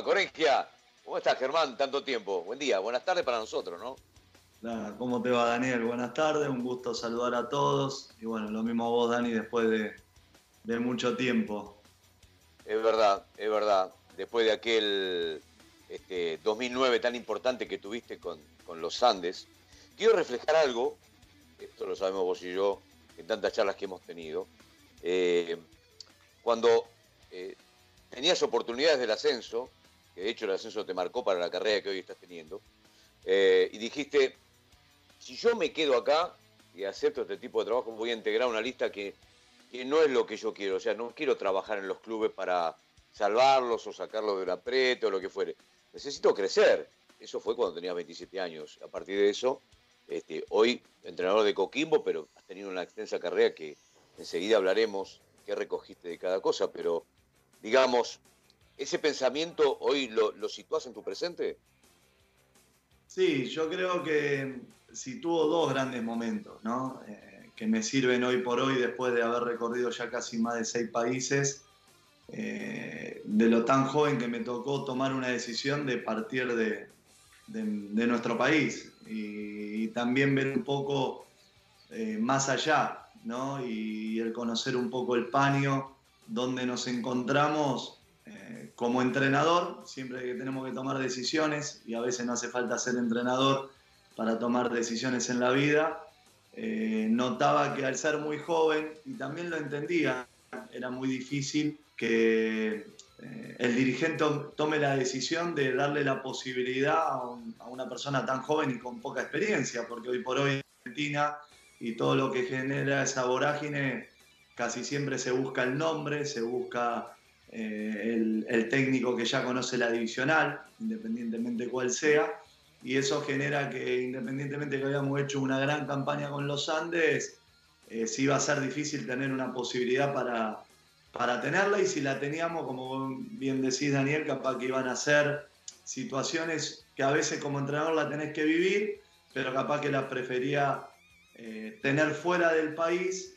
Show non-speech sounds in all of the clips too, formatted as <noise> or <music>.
va? ¿Cómo estás, Germán? Tanto tiempo. Buen día, buenas tardes para nosotros, ¿no? ¿Cómo te va, Daniel? Buenas tardes, un gusto saludar a todos. Y bueno, lo mismo a vos, Dani, después de, mucho tiempo. Es verdad, es verdad. Después de aquel 2009 este, tan importante que tuviste con, los Andes, quiero reflejar algo, esto lo sabemos vos y yo, en tantas charlas que hemos tenido. Eh, cuando eh, tenías oportunidades del ascenso, que de hecho el ascenso te marcó para la carrera que hoy estás teniendo, eh, y dijiste, si yo me quedo acá y acepto este tipo de trabajo, voy a integrar una lista que, no es lo que yo quiero. O sea, no quiero trabajar en los clubes para salvarlos o sacarlos de un aprieto o lo que fuere. Necesito crecer. Eso fue cuando tenía 27 años. A partir de eso, este, hoy entrenador de Coquimbo, pero has tenido una extensa carrera que enseguida hablaremos qué recogiste de cada cosa, pero digamos, ¿ese pensamiento hoy lo, lo sitúas en tu presente? Sí, yo creo que tuvo dos grandes momentos, ¿no? Eh, que me sirven hoy por hoy después de haber recorrido ya casi más de seis países, eh, de lo tan joven que me tocó tomar una decisión de partir de, nuestro país y, también ver un poco eh, más allá, ¿no? Y, el conocer un poco el paño donde nos encontramos como entrenador, siempre que tenemos que tomar decisiones, y a veces no hace falta ser entrenador, para tomar decisiones en la vida. Eh, notaba que al ser muy joven, y también lo entendía, era muy difícil que eh, el dirigente tome la decisión de darle la posibilidad a, una persona tan joven y con poca experiencia, porque hoy por hoy en Argentina y todo lo que genera esa vorágine, casi siempre se busca el nombre, se busca eh, el, el, técnico que ya conoce la divisional, independientemente cuál sea, y eso genera que independientemente que habíamos hecho una gran campaña con los Andes, eh, sí iba a ser difícil tener una posibilidad para, para tenerla y si la teníamos, como bien decís Daniel, capaz que iban a ser situaciones que a veces como entrenador la tenés que vivir, pero capaz que la prefería eh, tener fuera del país,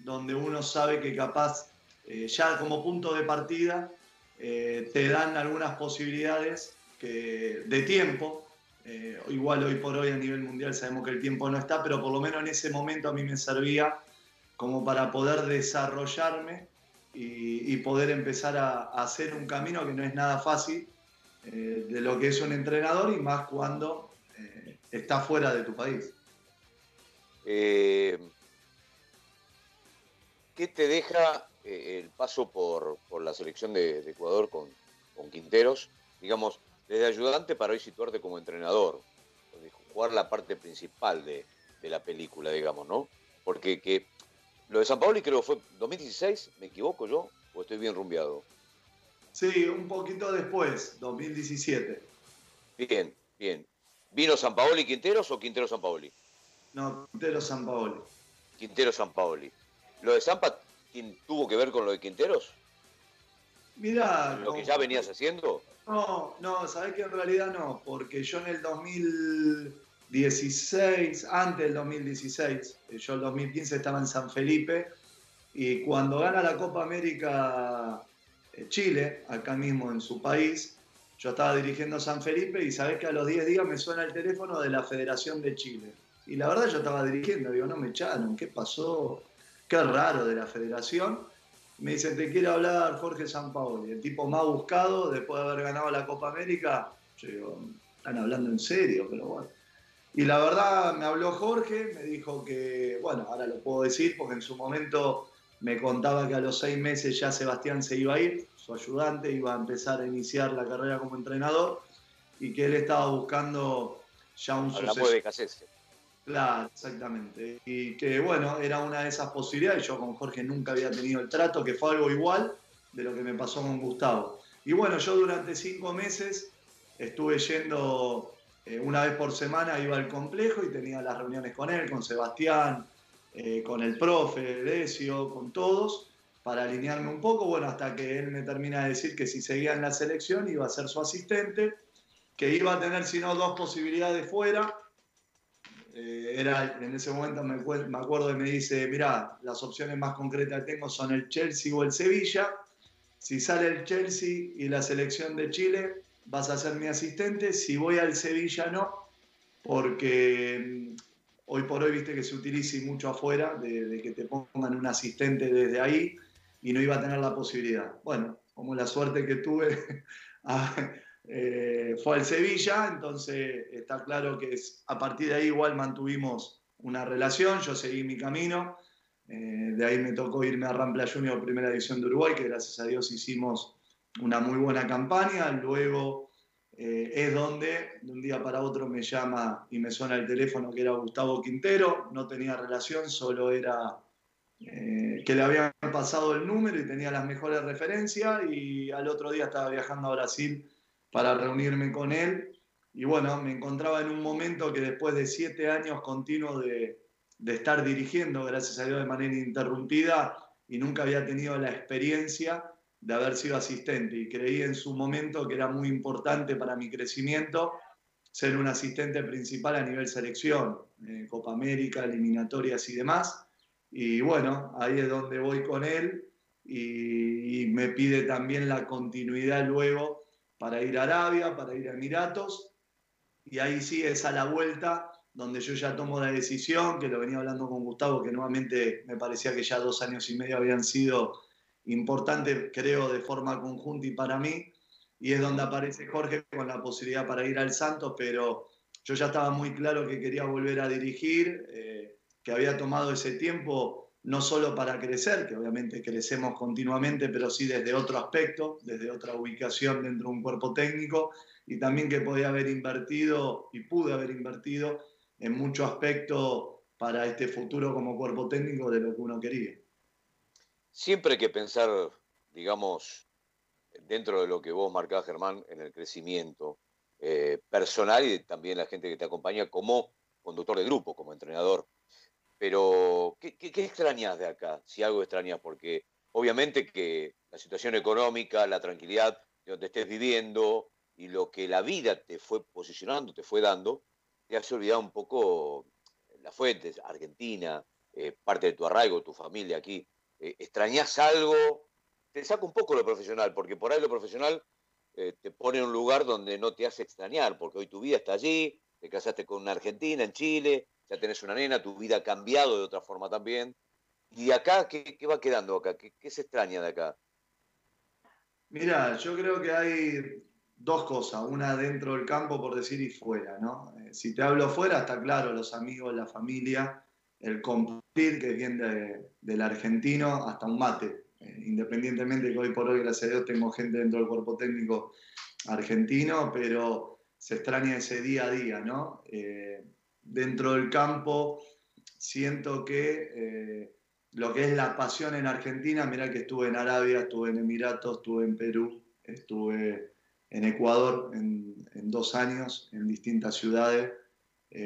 donde uno sabe que capaz eh, ya como punto de partida te dan algunas posibilidades que, de tiempo eh, igual hoy por hoy a nivel mundial sabemos que el tiempo no está, pero por lo menos en ese momento a mí me servía como para poder desarrollarme y, poder empezar a, hacer un camino que no es nada fácil eh, de lo que es un entrenador y más cuando eh, está fuera de tu país. ¿Qué te deja el paso por, la selección de, Ecuador con, con Quinteros? Digamos, desde ayudante para hoy situarte como entrenador, jugar la parte principal de, la película, digamos, ¿no? Porque que lo de San Paolo creo que fue 2016, ¿me equivoco yo? ¿O estoy bien rumbeado? Sí, un poquito después, 2017. Bien, bien. ¿Vino San Paoli Quinteros o Quintero San Paoli? No, Quintero San Paoli. Quintero San Paoli. ¿Lo de Zampa tuvo que ver con lo de Quinteros? Mira. ¿Lo que ya venías haciendo? No, no, sabes que en realidad no, porque yo en el 2016, antes del 2016, eh, yo en el 2015 estaba en San Felipe y cuando gana la Copa América eh, Chile, acá mismo en su país, yo estaba dirigiendo San Felipe y sabes que a los 10 días me suena el teléfono de la Federación de Chile. Y la verdad yo estaba dirigiendo, digo, no me echaron, ¿qué pasó? Qué raro de la Federación me dicen, te quiere hablar Jorge Sampaoli, el tipo más buscado después de haber ganado la Copa América. Yo digo, están hablando en serio, pero bueno. Y la verdad me habló Jorge, me dijo que, bueno, ahora lo puedo decir porque en su momento me contaba que a los seis meses ya Sebastián se iba a ir, su ayudante iba a empezar a iniciar la carrera como entrenador y que él estaba buscando ya un sucesor. de Claro, exactamente. Y que bueno, era una de esas posibilidades. Yo con Jorge nunca había tenido el trato, que fue algo igual de lo que me pasó con Gustavo. Y bueno, yo durante cinco meses estuve yendo eh, una vez por semana, iba al complejo y tenía las reuniones con él, con Sebastián, eh, con el profe, Decio, con todos, para alinearme un poco. Bueno, hasta que él me termina de decir que si seguía en la selección iba a ser su asistente, que iba a tener, si no, dos posibilidades fuera eh, era, en ese momento me, me acuerdo y me dice, mira, las opciones más concretas que tengo son el Chelsea o el Sevilla. si sale el Chelsea y la selección de Chile, vas a ser mi asistente. Si voy al Sevilla, no, porque mm, hoy por hoy viste que se utiliza mucho afuera, de, que te pongan un asistente desde ahí y no iba a tener la posibilidad. Bueno, como la suerte que tuve <laughs> eh, fue al Sevilla, entonces está claro que a partir de ahí igual mantuvimos una relación, yo seguí mi camino, eh, de ahí me tocó irme a Rampla Junior Primera División de Uruguay, que gracias a Dios hicimos una muy buena campaña, luego eh, es donde de un día para otro me llama y me suena el teléfono que era Gustavo Quintero, no tenía relación, solo era que le habían pasado el número y tenía las mejores referencias y al otro día estaba viajando a Brasil para reunirme con él y bueno, me encontraba en un momento que después de siete años continuos de, de estar dirigiendo, gracias a Dios, de manera interrumpida y nunca había tenido la experiencia de haber sido asistente y creí en su momento que era muy importante para mi crecimiento ser un asistente principal a nivel selección, eh, Copa América, eliminatorias y demás. Y bueno, ahí es donde voy con él y, me pide también la continuidad luego para ir a Arabia, para ir a Emiratos. Y ahí sí es a la vuelta donde yo ya tomo la decisión, que lo venía hablando con Gustavo, que nuevamente me parecía que ya dos años y medio habían sido importante, creo, de forma conjunta y para mí, y es donde aparece Jorge con la posibilidad para ir al Santos, pero yo ya estaba muy claro que quería volver a dirigir, eh, que había tomado ese tiempo no solo para crecer, que obviamente crecemos continuamente, pero sí desde otro aspecto, desde otra ubicación dentro de un cuerpo técnico, y también que podía haber invertido y pude haber invertido en mucho aspecto para este futuro como cuerpo técnico de lo que uno quería siempre hay que pensar, digamos, dentro de lo que vos marcás, Germán, en el crecimiento eh, personal y también la gente que te acompaña como conductor de grupo, como entrenador. Pero, ¿qué, extrañas de acá? Si algo extrañas, porque obviamente que la situación económica, la tranquilidad de donde estés viviendo y lo que la vida te fue posicionando, te fue dando, te has olvidado un poco las fuentes, Argentina, eh, parte de tu arraigo, tu familia aquí. Eh, extrañas algo, te saca un poco lo profesional, porque por ahí lo profesional eh, te pone en un lugar donde no te hace extrañar, porque hoy tu vida está allí, te casaste con una argentina en Chile, ya tenés una nena, tu vida ha cambiado de otra forma también. ¿Y acá qué, va quedando acá? ¿Qué, se extraña de acá? Mira, yo creo que hay dos cosas, una dentro del campo, por decir, y fuera, ¿no? Eh, si te hablo fuera, está claro, los amigos, la familia, el compartir, que viene del argentino, hasta un mate. Eh, independientemente que hoy por hoy, gracias a Dios, tengo gente dentro del cuerpo técnico argentino, pero se extraña ese día a día, ¿no? Eh, dentro del campo siento que eh, lo que es la pasión en Argentina, mira que estuve en Arabia, estuve en Emiratos, estuve en Perú, estuve en Ecuador en, en dos años, en distintas ciudades,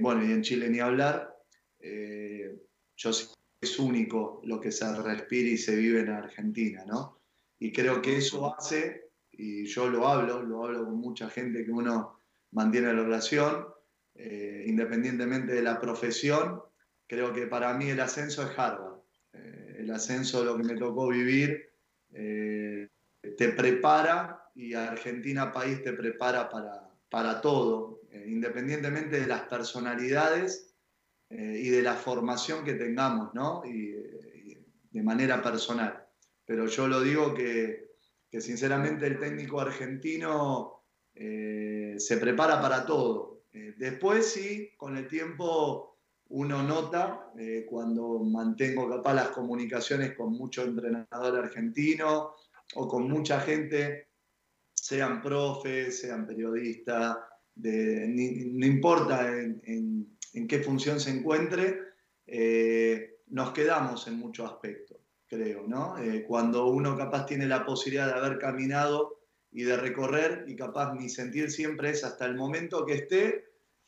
bueno, y en Chile ni hablar, eh, yo es único lo que se respira y se vive en Argentina, ¿no? Y creo que eso hace, y yo lo hablo, lo hablo con mucha gente que uno mantiene la relación, eh, independientemente de la profesión, creo que para mí el ascenso es Harvard. Eh, el ascenso, lo que me tocó vivir, te prepara y Argentina país te prepara para, para todo, independientemente de las personalidades eh, y de la formación que tengamos, ¿no? Y, de manera personal. Pero yo lo digo que, que sinceramente el técnico argentino eh, se prepara para todo. Eh, después sí, con el tiempo uno nota cuando mantengo capaz las comunicaciones con muchos entrenadores argentinos o con mucha gente, sean profes, sean periodistas, no importa en qué función se encuentre, eh, nos quedamos en muchos aspectos, creo, ¿no? Eh, cuando uno capaz tiene la posibilidad de haber caminado y de recorrer, y capaz mi sentir siempre es hasta el momento que esté,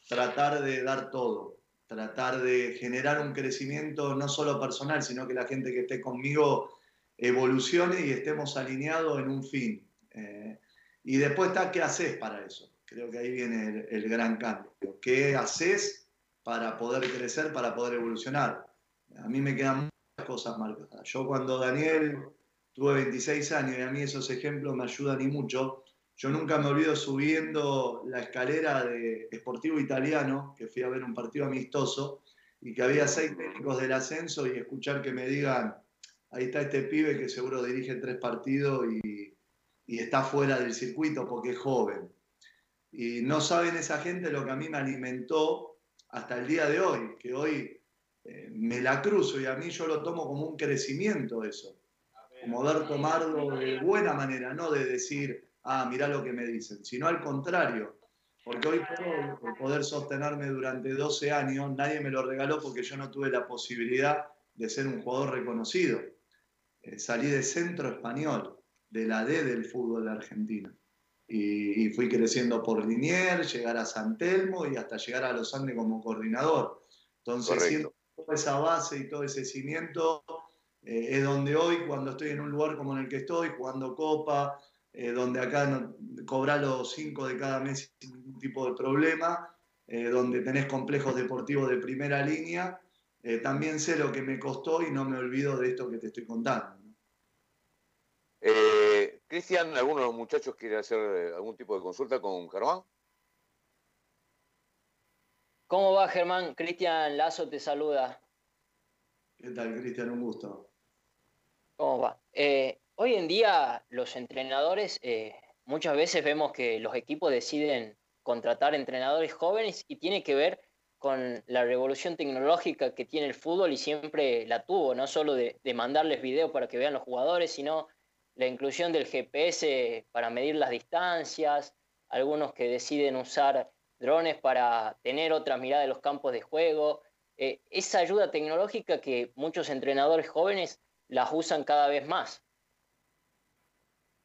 tratar de dar todo, tratar de generar un crecimiento no solo personal, sino que la gente que esté conmigo evolucione y estemos alineados en un fin. Eh, y después está, ¿qué haces para eso? Creo que ahí viene el, el gran cambio. ¿Qué haces para poder crecer, para poder evolucionar. A mí me quedan muchas cosas marcadas. Yo cuando Daniel tuve 26 años y a mí esos ejemplos me ayudan y mucho. Yo nunca me olvido subiendo la escalera de Sportivo Italiano, que fui a ver un partido amistoso, y que había seis técnicos del ascenso y escuchar que me digan, ahí está este pibe que seguro dirige tres partidos y, está fuera del circuito porque es joven. Y no saben esa gente lo que a mí me alimentó hasta el día de hoy, que hoy eh, me la cruzo y a mí yo lo tomo como un crecimiento eso, como ver tomarlo de buena manera, no de decir, ah, mirá lo que me dicen, sino al contrario, porque hoy por poder sostenerme durante 12 años, nadie me lo regaló porque yo no tuve la posibilidad de ser un jugador reconocido. Eh, salí de centro español, de la D del fútbol de Argentina. Y, fui creciendo por Liniers, llegar a San Telmo y hasta llegar a Los Andes como coordinador. Entonces, toda esa base y todo ese cimiento eh, es donde hoy, cuando estoy en un lugar como en el que estoy, jugando Copa, eh, donde acá no, cobra los cinco de cada mes sin ningún tipo de problema, donde tenés complejos deportivos de primera línea, también sé lo que me costó y no me olvido de esto que te estoy contando. Eh, Cristian, ¿alguno de los muchachos quiere hacer eh, algún tipo de consulta con Germán? ¿Cómo va, Germán? Cristian Lazo te saluda. ¿Qué tal, Cristian? Un gusto. ¿Cómo va? Eh, hoy en día los entrenadores, muchas veces vemos que los equipos deciden contratar entrenadores jóvenes y tiene que ver con la revolución tecnológica que tiene el fútbol y siempre la tuvo, no solo de, de mandarles videos para que vean los jugadores, sino la inclusión del GPS para medir las distancias, algunos que deciden usar drones para tener otra mirada de los campos de juego. Eh, esa ayuda tecnológica que muchos entrenadores jóvenes las usan cada vez más.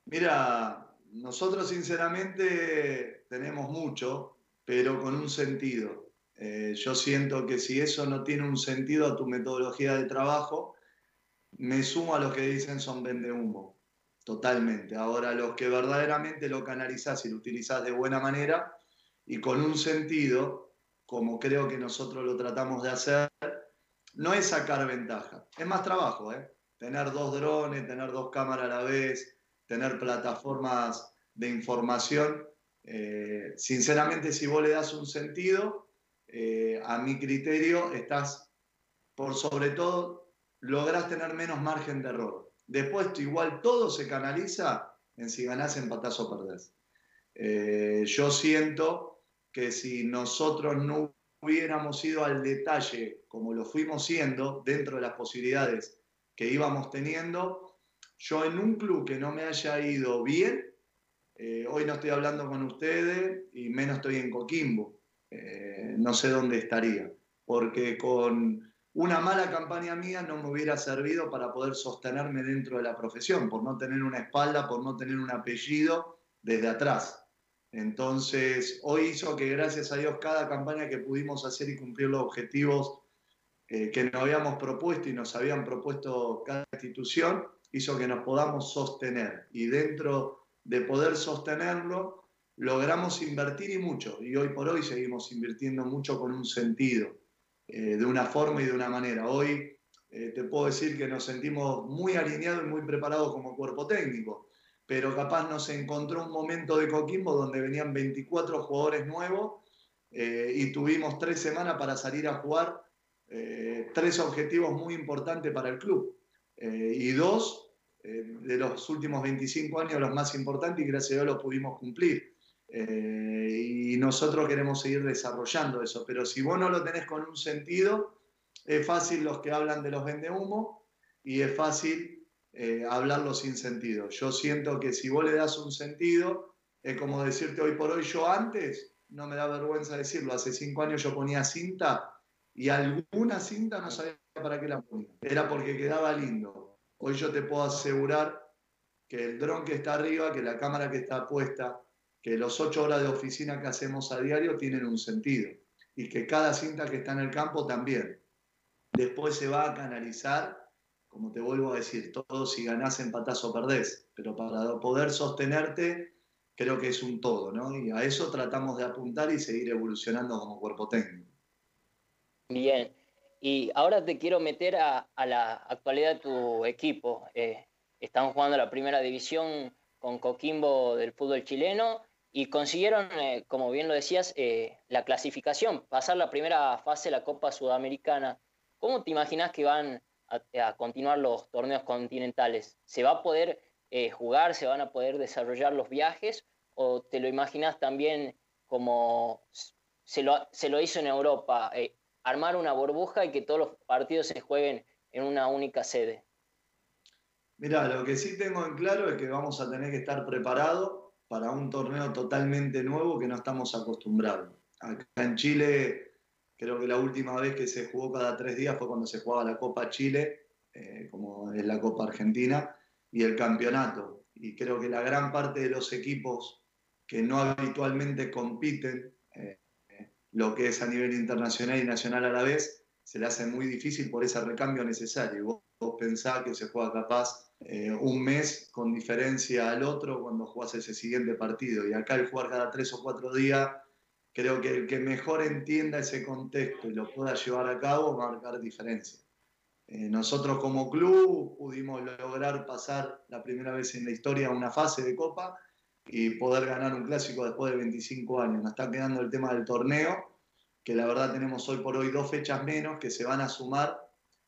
Mira, nosotros sinceramente tenemos mucho, pero con un sentido. Eh, yo siento que si eso no tiene un sentido a tu metodología de trabajo, me sumo a los que dicen son vende humo. Totalmente. Ahora, los que verdaderamente lo canalizás y lo utilizás de buena manera y con un sentido, como creo que nosotros lo tratamos de hacer, no es sacar ventaja, es más trabajo, ¿eh? Tener dos drones, tener dos cámaras a la vez, tener plataformas de información. Eh, sinceramente, si vos le das un sentido, eh, a mi criterio, estás, por sobre todo, lográs tener menos margen de error. Después igual todo se canaliza en si ganás, empatás o perdés. Eh, yo siento que si nosotros no hubiéramos ido al detalle como lo fuimos siendo dentro de las posibilidades que íbamos teniendo, yo en un club que no me haya ido bien, eh, hoy no estoy hablando con ustedes y menos estoy en Coquimbo, eh, no sé dónde estaría, porque con una mala campaña mía no me hubiera servido para poder sostenerme dentro de la profesión, por no tener una espalda, por no tener un apellido desde atrás. Entonces, hoy hizo que gracias a Dios cada campaña que pudimos hacer y cumplir los objetivos eh, que nos habíamos propuesto y nos habían propuesto cada institución, hizo que nos podamos sostener. Y dentro de poder sostenerlo, logramos invertir y mucho. Y hoy por hoy seguimos invirtiendo mucho con un sentido eh, de una forma y de una manera. Hoy eh, te puedo decir que nos sentimos muy alineados y muy preparados como cuerpo técnico, pero capaz nos encontró un momento de Coquimbo donde venían 24 jugadores nuevos y tuvimos tres semanas para salir a jugar tres objetivos muy importantes para el club. y dos de los últimos 25 años los más importantes y gracias a Dios los pudimos cumplir. Eh, y nosotros queremos seguir desarrollando eso. Pero si vos no lo tenés con un sentido, es fácil los que hablan de los humo y es fácil eh, hablarlo sin sentido. Yo siento que si vos le das un sentido, es como decirte hoy por hoy, yo antes, no me da vergüenza decirlo, hace cinco años yo ponía cinta y alguna cinta no sabía para qué la ponía. Era porque quedaba lindo. Hoy yo te puedo asegurar que el dron que está arriba, que la cámara que está puesta, que los ocho horas de oficina que hacemos a diario tienen un sentido y que cada cinta que está en el campo también. Después se va a canalizar, como te vuelvo a decir, todo si ganás, empatás o perdés, pero para poder sostenerte creo que es un todo, ¿no? Y a eso tratamos de apuntar y seguir evolucionando como cuerpo técnico. Bien, y ahora te quiero meter a, la actualidad de tu equipo. Eh, están jugando la primera división con Coquimbo del fútbol chileno y consiguieron, eh, como bien lo decías, eh, la clasificación, pasar la primera fase de la Copa Sudamericana. ¿Cómo te imaginas que van a, continuar los torneos continentales? ¿Se va a poder eh, jugar, se van a poder desarrollar los viajes o te lo imaginas también como se lo, se lo hizo en Europa, armar una burbuja y que todos los partidos se jueguen en una única sede? Mira, lo que sí tengo en claro es que vamos a tener que estar preparados para un torneo totalmente nuevo que no estamos acostumbrados. Acá en Chile, creo que la última vez que se jugó cada tres días fue cuando se jugaba la Copa Chile, eh, como es la Copa Argentina, y el campeonato. Y creo que la gran parte de los equipos que no habitualmente compiten, eh, lo que es a nivel internacional y nacional a la vez, se le hace muy difícil por ese recambio necesario. Vos, vos pensás que se juega capaz eh, un mes con diferencia al otro cuando jugás ese siguiente partido. Y acá el jugar cada tres o cuatro días, creo que el que mejor entienda ese contexto y lo pueda llevar a cabo va a marcar diferencia. Eh, nosotros como club pudimos lograr pasar la primera vez en la historia una fase de copa y poder ganar un clásico después de 25 años. Nos está quedando el tema del torneo, que la verdad tenemos hoy por hoy dos fechas menos que se van a sumar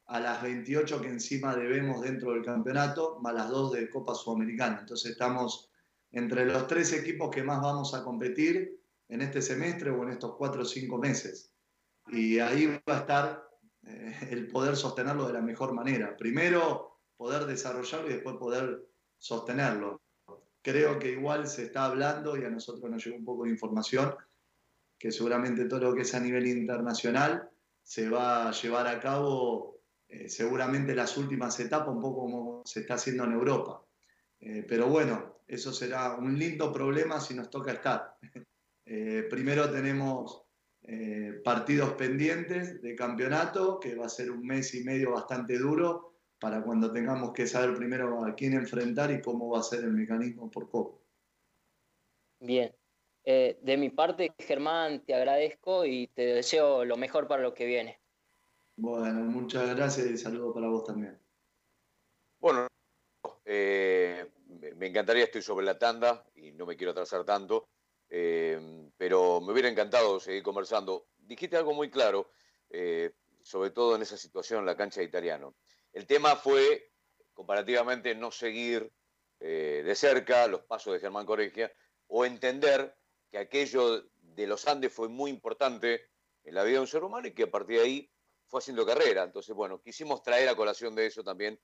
a las 28 que encima debemos dentro del campeonato, más las dos de Copa Sudamericana. Entonces estamos entre los tres equipos que más vamos a competir en este semestre o en estos cuatro o cinco meses. Y ahí va a estar eh, el poder sostenerlo de la mejor manera. Primero, poder desarrollarlo y después poder sostenerlo. Creo que igual se está hablando y a nosotros nos llegó un poco de información que seguramente todo lo que es a nivel internacional se va a llevar a cabo eh, seguramente las últimas etapas, un poco como se está haciendo en Europa. Eh, pero bueno, eso será un lindo problema si nos toca estar. <laughs> Eh, primero tenemos partidos pendientes de campeonato, que va a ser un mes y medio bastante duro para cuando tengamos que saber primero a quién enfrentar y cómo va a ser el mecanismo por copa. Bien. de mi parte, Germán, te agradezco y te deseo lo mejor para lo que viene. Bueno, muchas gracias y saludo para vos también. Bueno, eh, me encantaría, estoy sobre la tanda y no me quiero atrasar tanto, eh, pero me hubiera encantado seguir conversando. Dijiste algo muy claro, eh, sobre todo en esa situación en la cancha de italiano. El tema fue, comparativamente, no seguir de cerca los pasos de Germán Corregia o entender que aquello de los Andes fue muy importante en la vida de un ser humano y que a partir de ahí fue haciendo carrera. Entonces, bueno, quisimos traer a colación de eso también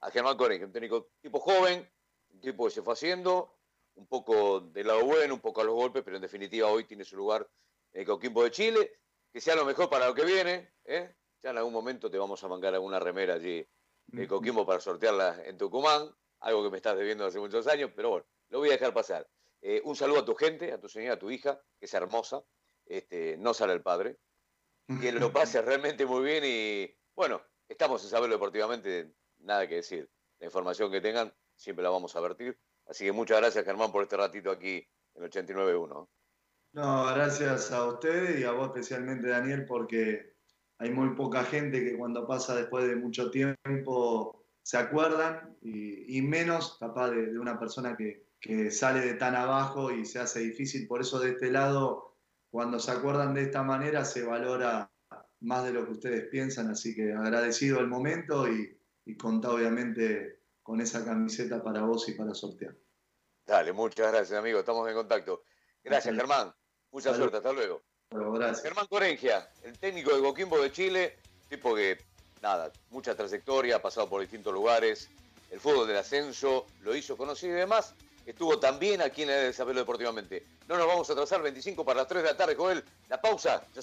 a Germán Correa, un técnico tipo joven, un tipo que se fue haciendo, un poco del lado bueno, un poco a los golpes, pero en definitiva hoy tiene su lugar en el Coquimbo de Chile. Que sea lo mejor para lo que viene. ¿eh? Ya en algún momento te vamos a mancar alguna remera allí en Coquimbo para sortearla en Tucumán, algo que me estás debiendo hace muchos años, pero bueno, lo voy a dejar pasar. Eh, un saludo a tu gente, a tu señora, a tu hija, que es hermosa. Este, no sale el padre, que lo <laughs> pase realmente muy bien y bueno, estamos en Saberlo Deportivamente, nada que decir. La información que tengan siempre la vamos a vertir. Así que muchas gracias Germán por este ratito aquí en 89.1. No, gracias a ustedes y a vos especialmente Daniel porque hay muy poca gente que cuando pasa después de mucho tiempo se acuerdan y, menos capaz de, una persona que, que sale de tan abajo y se hace difícil. Por eso de este lado cuando se acuerdan de esta manera se valora más de lo que ustedes piensan, así que agradecido el momento y, y contá obviamente con esa camiseta para vos y para sortear. Dale, muchas gracias amigo, estamos en contacto. Gracias Germán, mucha suerte, hasta luego. Germán Corengia, el técnico de Coquimbo de Chile, tipo que, nada, mucha trayectoria, ha pasado por distintos lugares, el fútbol del ascenso, lo hizo conocido y demás, estuvo también aquí en el Desarrollo Deportivamente. No nos vamos a atrasar, 25 para las 3 de la tarde, Joel. La pausa.